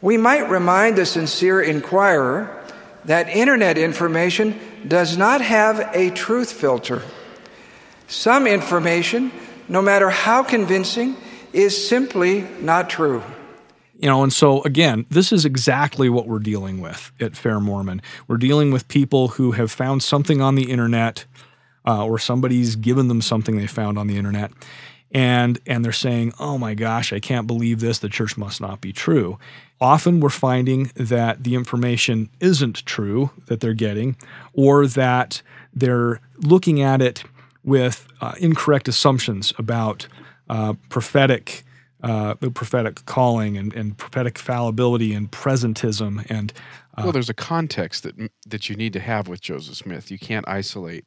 We might remind the sincere inquirer that internet information does not have a truth filter. Some information, no matter how convincing, is simply not true. You know, and so again, this is exactly what we're dealing with at FairMormon. We're dealing with people who have found something on the internet, uh, or somebody's given them something they found on the internet, and and they're saying, "Oh my gosh, I can't believe this. The church must not be true." Often we're finding that the information isn't true that they're getting, or that they're looking at it with uh, incorrect assumptions about uh, prophetic, uh, prophetic calling and, and, prophetic fallibility and presentism and. Uh, well, there's a context that that you need to have with Joseph Smith. You can't isolate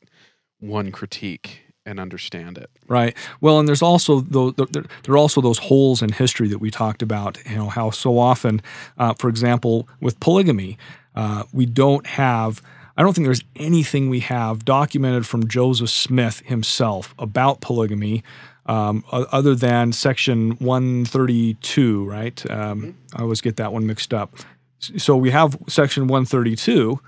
one critique and understand it. Right. Well, and there's also those, there are also those holes in history that we talked about. You know how so often, uh, for example, with polygamy, uh, we don't have. I don't think there's anything we have documented from Joseph Smith himself about polygamy, um, other than Section 132. Right. Um, mm-hmm. I always get that one mixed up. So we have Section 132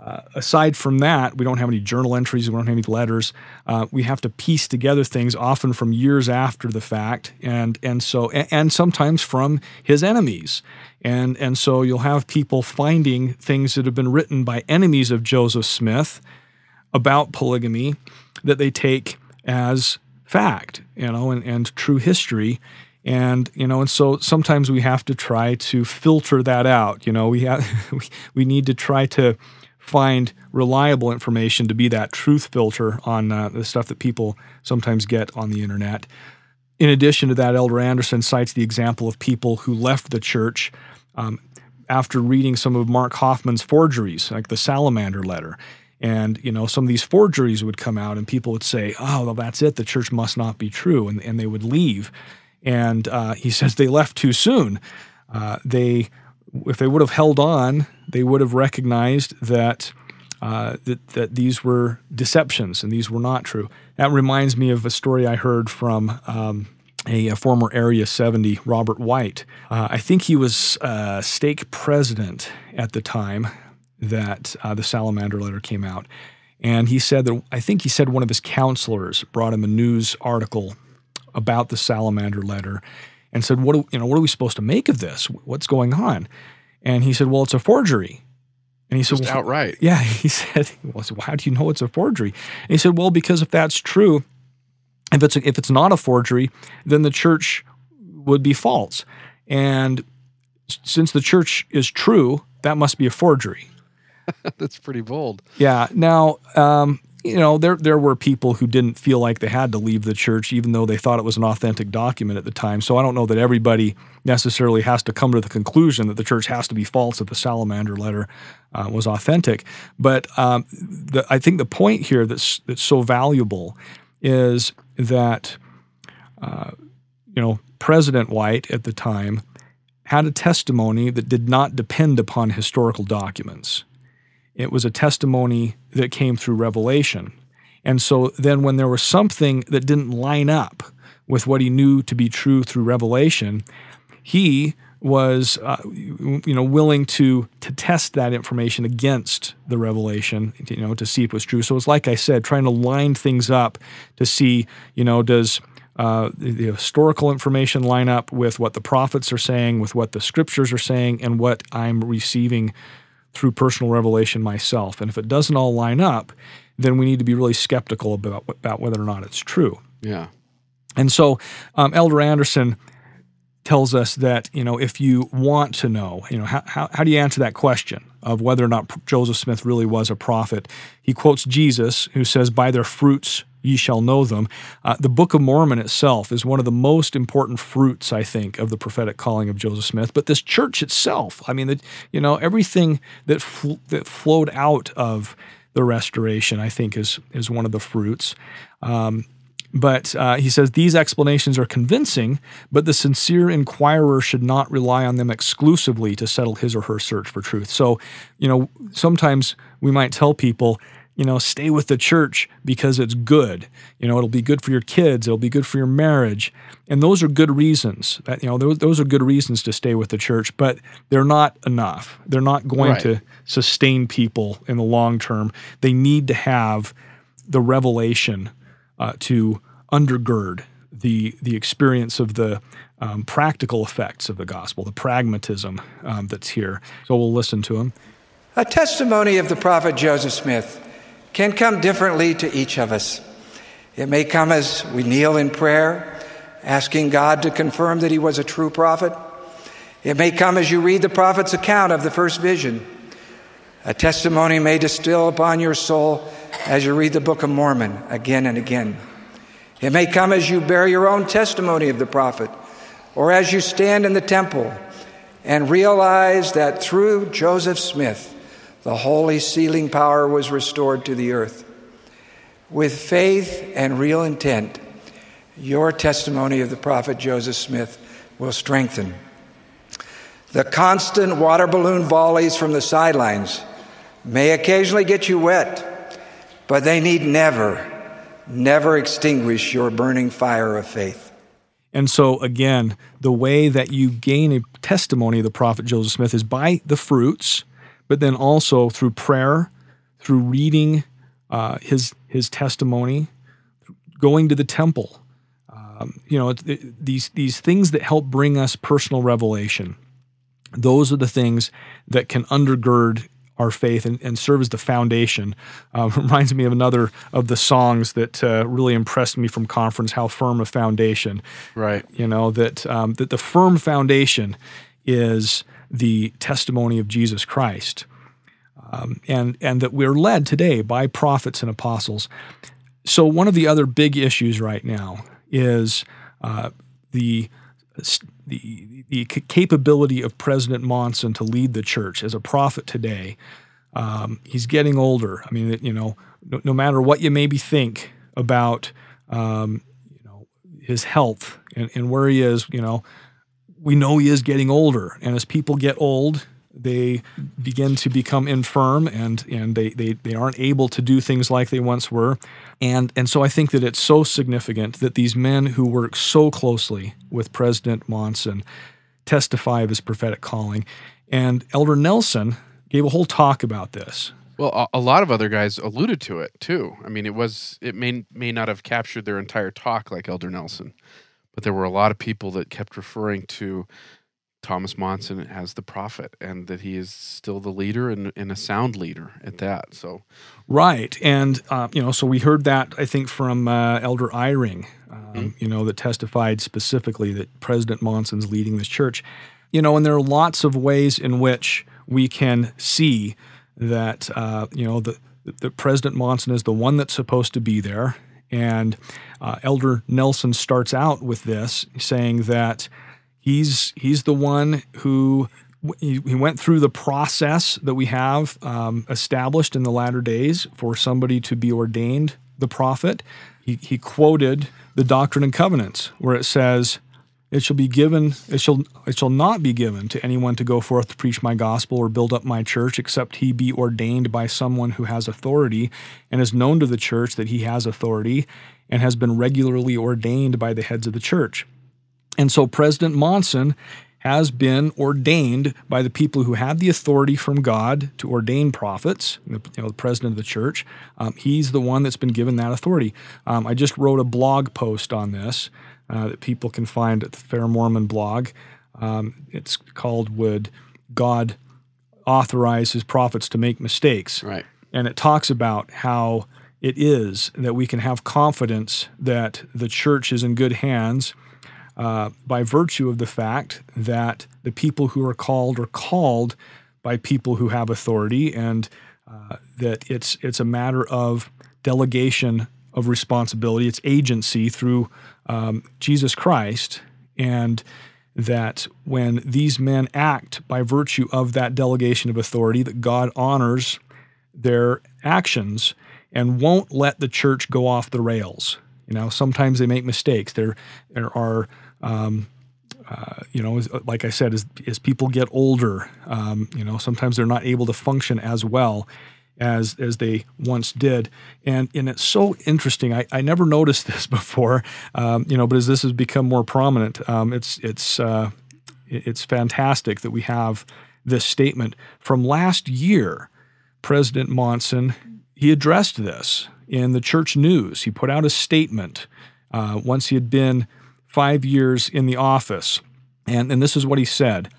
uh, aside from that, we don't have any journal entries, we don't have any letters. Uh, we have to piece together things often from years after the fact, and and so and, and sometimes from his enemies, and and so you'll have people finding things that have been written by enemies of Joseph Smith about polygamy that they take as fact, you know, and, and true history. And you know, and so sometimes we have to try to filter that out. You know, we have we, we need to try to find reliable information to be that truth filter on uh, the stuff that people sometimes get on the internet. In addition to that, Elder Anderson cites the example of people who left the church um, after reading some of Mark Hofmann's forgeries, like the Salamander letter. And, you know, some of these forgeries would come out and people would say, oh, well, that's it. The church must not be true. And, and they would leave. And uh, he says they left too soon. Uh, they if they would have held on, they would have recognized that, uh, that that these were deceptions and these were not true. That reminds me of a story I heard from um, a, a, former Area 70, Robert White. Uh, I think he was uh, stake president at the time. that uh, the salamander letter came out. And he said that, I think he said one of his counselors brought him a news article about the salamander letter and said, what, do, you know, what are we supposed to make of this? What's going on? And he said, well, it's a forgery. And he said, Just well, outright. Yeah. He said, well, so how do you know it's a forgery? And he said, well, because if that's true, if it's, a, if it's not a forgery, then the church would be false. And since the church is true, that must be a forgery. That's pretty bold. Yeah. Now, um, you know, there there were people who didn't feel like they had to leave the church, even though they thought it was an authentic document at the time. So I don't know that everybody necessarily has to come to the conclusion that the church has to be false that the salamander letter uh, was authentic. But um, the, I think the point here that's that's so valuable is that uh, you know President White at the time had a testimony that did not depend upon historical documents. It was a testimony that came through revelation. And so then, when there was something that didn't line up with what he knew to be true through revelation, he was, uh, you know, willing to to test that information against the revelation, you know, to see if it was true. So it's like I said, trying to line things up to see, you know, does uh, the, the historical information line up with what the prophets are saying, with what the scriptures are saying, and what I'm receiving through personal revelation myself. And if it doesn't all line up, then we need to be really skeptical about, about whether or not it's true. Yeah. And so um, Elder Anderson tells us that, you know, if you want to know, you know, how, how, how do you answer that question of whether or not Joseph Smith really was a prophet? He quotes Jesus, who says, By their fruits ye shall know them. Uh, the Book of Mormon itself is one of the most important fruits, I think, of the prophetic calling of Joseph Smith. But this church itself, I mean, the, you know, everything that fl- that flowed out of the restoration, I think, is is one of the fruits. Um, but uh, he says these explanations are convincing, but the sincere inquirer should not rely on them exclusively to settle his or her search for truth. So, you know, sometimes we might tell people, you know, stay with the church because it's good. You know, it'll be good for your kids, it'll be good for your marriage. And those are good reasons. That, you know, those, those are good reasons to stay with the church, but they're not enough. They're not going Right. to sustain people in the long term. They need to have the revelation uh, to undergird the the experience of the um, practical effects of the gospel, the pragmatism um, that's here. So we'll listen to him. A testimony of the prophet Joseph Smith can come differently to each of us. It may come as we kneel in prayer, asking God to confirm that he was a true prophet. It may come as you read the prophet's account of the first vision. A testimony may distill upon your soul as you read the Book of Mormon again and again. It may come as you bear your own testimony of the prophet, or as you stand in the temple and realize that through Joseph Smith, the holy sealing power was restored to the earth. With faith and real intent, your testimony of the prophet Joseph Smith will strengthen. The constant water balloon volleys from the sidelines may occasionally get you wet, but they need never, never extinguish your burning fire of faith. And so, again, the way that you gain a testimony of the prophet Joseph Smith is by the fruits, but then also through prayer, through reading uh, his his testimony, going to the temple. Um, you know, it, it- these these things that help bring us personal revelation. Those are the things that can undergird our faith and, and serve as the foundation. Uh, reminds me of another of the songs that uh, really impressed me from conference. How firm a foundation! Right. You know that um, that the firm foundation is the testimony of Jesus Christ, um, and and that we're led today by prophets and apostles. So one of the other big issues right now is uh, the the the capability of President Monson to lead the church as a prophet today. Um, he's getting older. I mean, you know, no, no matter what you maybe think about, um, you know, his health and, and where he is, you know, we know he is getting older. And as people get old, they begin to become infirm and, and they, they, they aren't able to do things like they once were. And, and so I think that it's so significant that these men who work so closely with President Monson testify of his prophetic calling. And Elder Nelson, gave a whole talk about this. Well, a, lot of other guys alluded to it too. I mean, it was it may may not have captured their entire talk like Elder Nelson, but there were a lot of people that kept referring to Thomas Monson as the prophet and that he is still the leader and, and a sound leader at that. So, right. And, uh, you know, so we heard that, I think, from uh, Elder Eyring, um, mm-hmm. you know, that testified specifically that President Monson's leading this church. You know, and there are lots of ways in which we can see that, uh, you know, the, the President Monson is the one that's supposed to be there. And uh, Elder Nelson starts out with this, saying that He's he's the one who he, went through the process that we have um, established in the latter days for somebody to be ordained the prophet. He, he quoted the Doctrine and Covenants where it says, "It shall be given. It shall it shall not be given to anyone to go forth to preach my gospel or build up my church, except he be ordained by someone who has authority and is known to the church that he has authority." And has been regularly ordained by the heads of the church. And so President Monson has been ordained by the people who had the authority from God to ordain prophets, you know, the president of the church. Um, he's the one that's been given that authority. Um, I just wrote a blog post on this uh, that people can find at the FairMormon blog. Um, it's called Would God Authorize His Prophets to Make Mistakes? Right. And it talks about how it is that we can have confidence that the church is in good hands uh, by virtue of the fact that the people who are called are called by people who have authority, and uh, that it's it's a matter of delegation of responsibility, it's agency through um, Jesus Christ, and that when these men act by virtue of that delegation of authority, that God honors their actions and won't let the church go off the rails. You know, sometimes they make mistakes. There, there are um, uh, you know, like I said, as, as people get older, um, you know, sometimes they're not able to function as well as as they once did. And and it's so interesting. I, I never noticed this before, um, you know, but as this has become more prominent, um, it's it's uh, it's fantastic that we have this statement from last year. President Monson he addressed this in the church news. He put out a statement uh, once he had been five years in the office. And, and this is what he said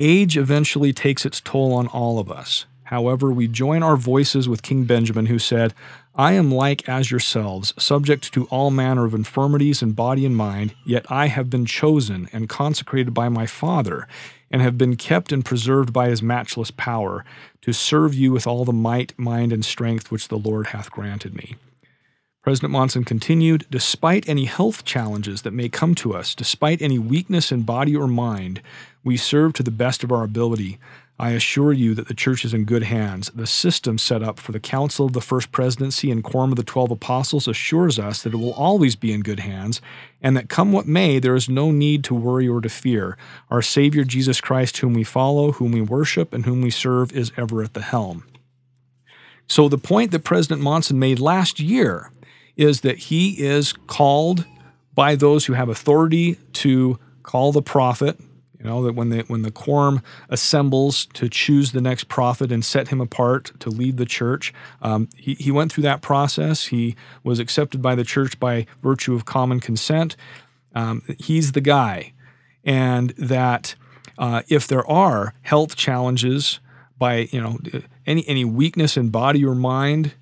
Age eventually takes its toll on all of us. However, we join our voices with King Benjamin, who said, I am like as yourselves, subject to all manner of infirmities in body and mind, yet I have been chosen and consecrated by my Father, and have been kept and preserved by his matchless power, to serve you with all the might, mind, and strength which the Lord hath granted me. President Monson continued Despite any health challenges that may come to us, despite any weakness in body or mind, we serve to the best of our ability. I assure you that the church is in good hands. The system set up for the Council of the First Presidency and Quorum of the Twelve Apostles assures us that it will always be in good hands, and that come what may, there is no need to worry or to fear. Our Savior Jesus Christ, whom we follow, whom we worship, and whom we serve, is ever at the helm. So, the point that President Monson made last year is that he is called by those who have authority to call the prophet. You know that when the when the quorum assembles to choose the next prophet and set him apart to lead the church, um, he he went through that process. He was accepted by the church by virtue of common consent. Um, he's the guy, and that uh, if there are health challenges by you know any any weakness in body or mind,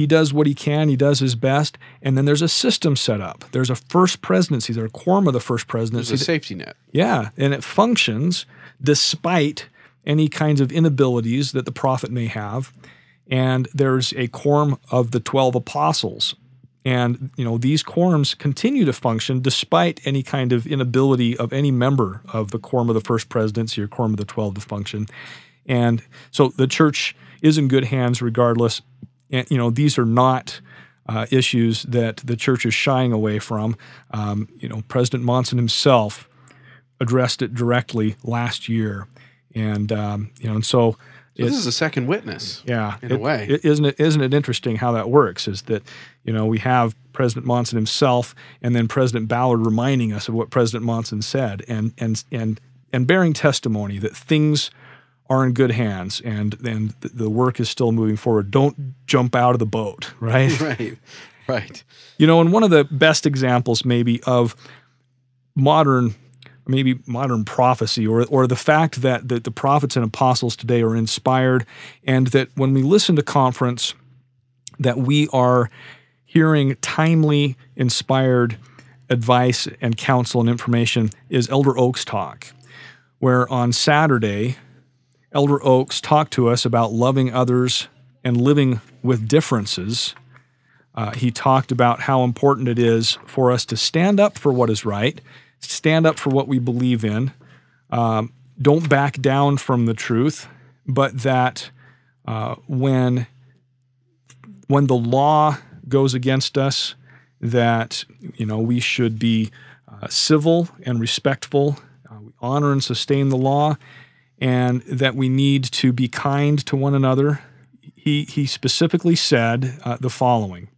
he does what he can, he does his best, and then there's a system set up. There's a first presidency, there's a quorum of the first presidency. There's a safety net. Yeah, and it functions despite any kinds of inabilities that the prophet may have. And there's a quorum of the 12 apostles. And you know these quorums continue to function despite any kind of inability of any member of the quorum of the first presidency or quorum of the 12 to function. And so the church is in good hands regardless you know, these are not uh, issues that the church is shying away from. Um, you know, President Monson himself addressed it directly last year, and um, you know, and so. So this is a second witness. Yeah, in it, a way, is isn't it? Isn't it interesting how that works? Is that you know we have President Monson himself, and then President Ballard reminding us of what President Monson said, and and and and bearing testimony that things are in good hands and and the work is still moving forward. Don't jump out of the boat, right? Right. Right. You know, and one of the best examples maybe of modern maybe modern prophecy or or the fact that the, the prophets and apostles today are inspired and that when we listen to conference that we are hearing timely inspired advice and counsel and information is Elder Oaks talk where on Saturday Elder Oaks talked to us about loving others and living with differences. Uh, he talked about how important it is for us to stand up for what is right, stand up for what we believe in, um, don't back down from the truth, but that uh, when when the law goes against us, that you know we should be uh, civil and respectful, uh, honor and sustain the law, and that we need to be kind to one another. He, he specifically said uh, the following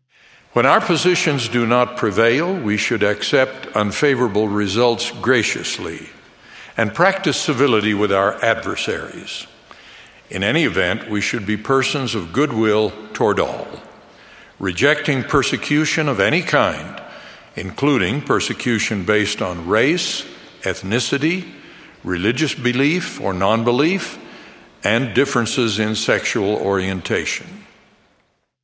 When our positions do not prevail, we should accept unfavorable results graciously and practice civility with our adversaries. In any event, we should be persons of goodwill toward all, rejecting persecution of any kind, including persecution based on race, ethnicity, religious belief or non belief, and differences in sexual orientation.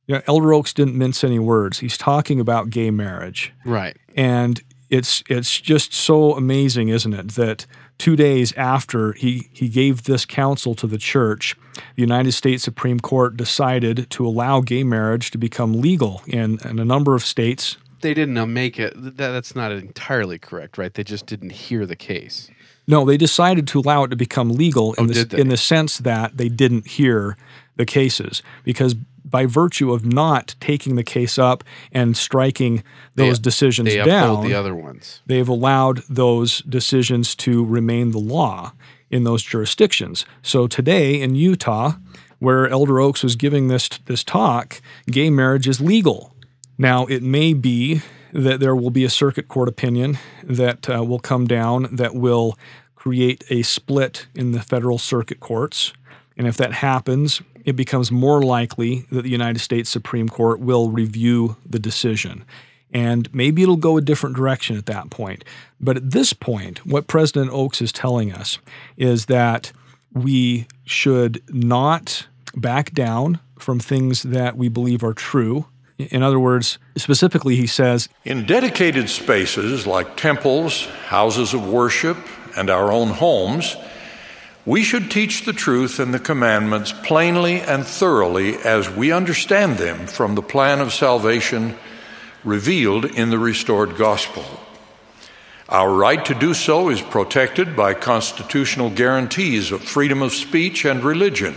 Yeah, Elder Oaks didn't mince any words. He's talking about gay marriage. Right. And it's it's just so amazing, isn't it, that two days after he, he gave this counsel to the church, the United States Supreme Court decided to allow gay marriage to become legal in, in a number of states. They didn't uh, make it. That, that's not entirely correct, right? They just didn't hear the case. No, they decided to allow it to become legal in, Oh, the, in the sense that they didn't hear the cases because by virtue of not taking the case up and striking those They- decisions They down, the other ones. they've allowed those decisions to remain the law in those jurisdictions. So today in Utah, where Elder Oaks was giving this this talk, gay marriage is legal. Now it may be that there will be a circuit court opinion that uh, will come down that will create a split in the federal circuit courts. And if that happens, it becomes more likely that the United States Supreme Court will review the decision. And maybe it'll go a different direction at that point. But at this point, what President Oaks is telling us is that we should not back down from things that we believe are true. In other words, specifically, he says, In dedicated spaces like temples, houses of worship, and our own homes, we should teach the truth and the commandments plainly and thoroughly as we understand them from the plan of salvation revealed in the restored gospel. Our right to do so is protected by constitutional guarantees of freedom of speech and religion,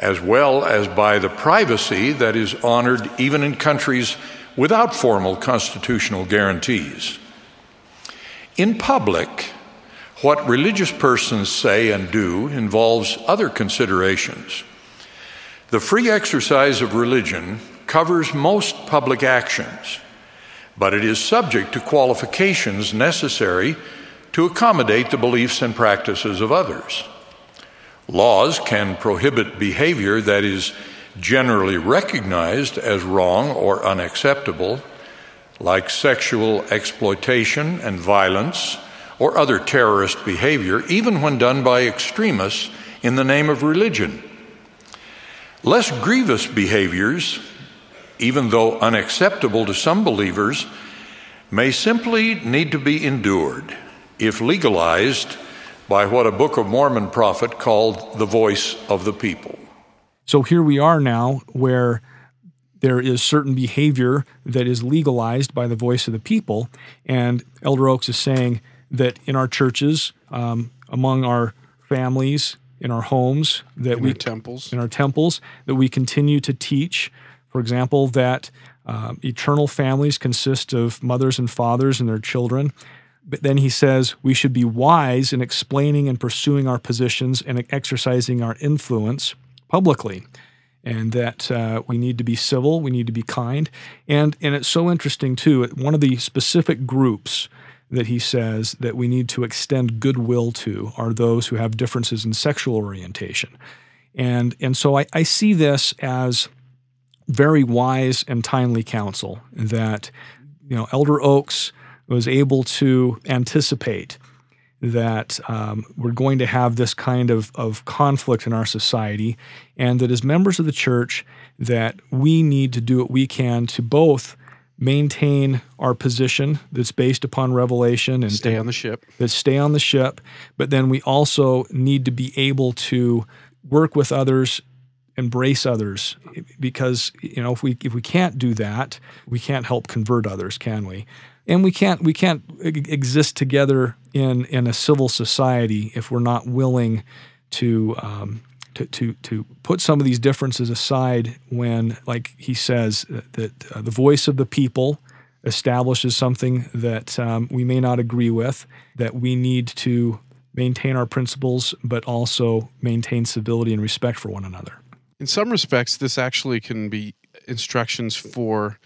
as well as by the privacy that is honored even in countries without formal constitutional guarantees. In public, what religious persons say and do involves other considerations. The free exercise of religion covers most public actions, but it is subject to qualifications necessary to accommodate the beliefs and practices of others. Laws can prohibit behavior that is generally recognized as wrong or unacceptable, like sexual exploitation and violence or other terrorist behavior, even when done by extremists in the name of religion. Less grievous behaviors, even though unacceptable to some believers, may simply need to be endured if legalized by what a Book of Mormon prophet called the voice of the people. So here we are now where there is certain behavior that is legalized by the voice of the people. And Elder Oaks is saying that in our churches, um, among our families, in our homes, that In we temples. in our temples, that we continue to teach, for example, that um, eternal families consist of mothers and fathers and their children. But then he says we should be wise in explaining and pursuing our positions and exercising our influence publicly and that uh, we need to be civil, we need to be kind. And, and it's so interesting, too, one of the specific groups that he says that we need to extend goodwill to are those who have differences in sexual orientation. And, and so I, I see this as very wise and timely counsel that you know Elder Oaks was able to anticipate that um, we're going to have this kind of, of conflict in our society and that as members of the church that we need to do what we can to both maintain our position that's based upon revelation and stay on the ship. That stay on the ship but then we also need to be able to work with others embrace others because you know if we if we can't do that we can't help convert others can we and we can't we can't exist together in in a civil society if we're not willing to um, to, to, to put some of these differences aside when, like he says, that uh, the voice of the people establishes something that um, we may not agree with, that we need to maintain our principles, but also maintain civility and respect for one another. In some respects, this actually can be instructions for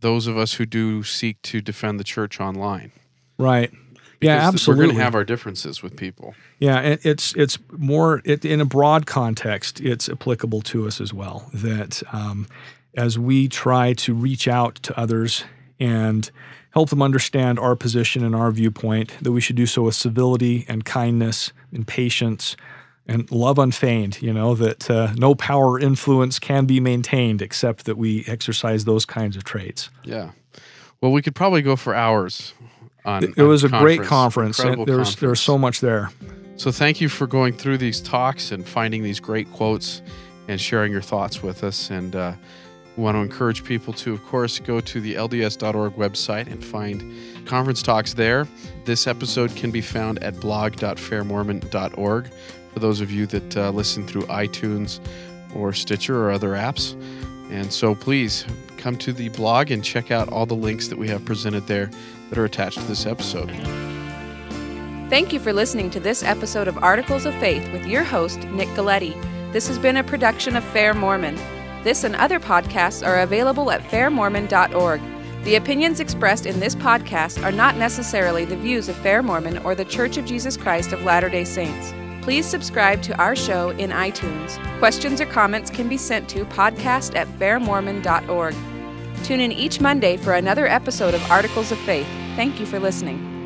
those of us who do seek to defend the church online. Right. yeah, absolutely. We're going to have our differences with people. Yeah, it, it's it's more it, in a broad context. It's applicable to us as well. That um, as we try to reach out to others and help them understand our position and our viewpoint, that we should do so with civility and kindness and patience and love unfeigned, you know, that uh, no power or influence can be maintained except that we exercise those kinds of traits. Yeah. Well, we could probably go for hours on It was on a great conference. Incredible There's conference. there's so much there. So thank you for going through these talks and finding these great quotes and sharing your thoughts with us. And uh, we want to encourage people to, of course, go to the LDS.org website and find conference talks there. This episode can be found at blog.fairmormon.org for those of you that uh, listen through iTunes or Stitcher or other apps. And so please come to the blog and check out all the links that we have presented there that are attached to this episode. Thank you for listening to this episode of Articles of Faith with your host, Nick Galieti. This has been a production of Fair Mormon. This and other podcasts are available at fairmormon.org. The opinions expressed in this podcast are not necessarily the views of Fair Mormon or the Church of Jesus Christ of Latter day Saints. Please subscribe to our show in iTunes. Questions or comments can be sent to podcast at fairmormon.org. Tune in each Monday for another episode of Articles of Faith. Thank you for listening.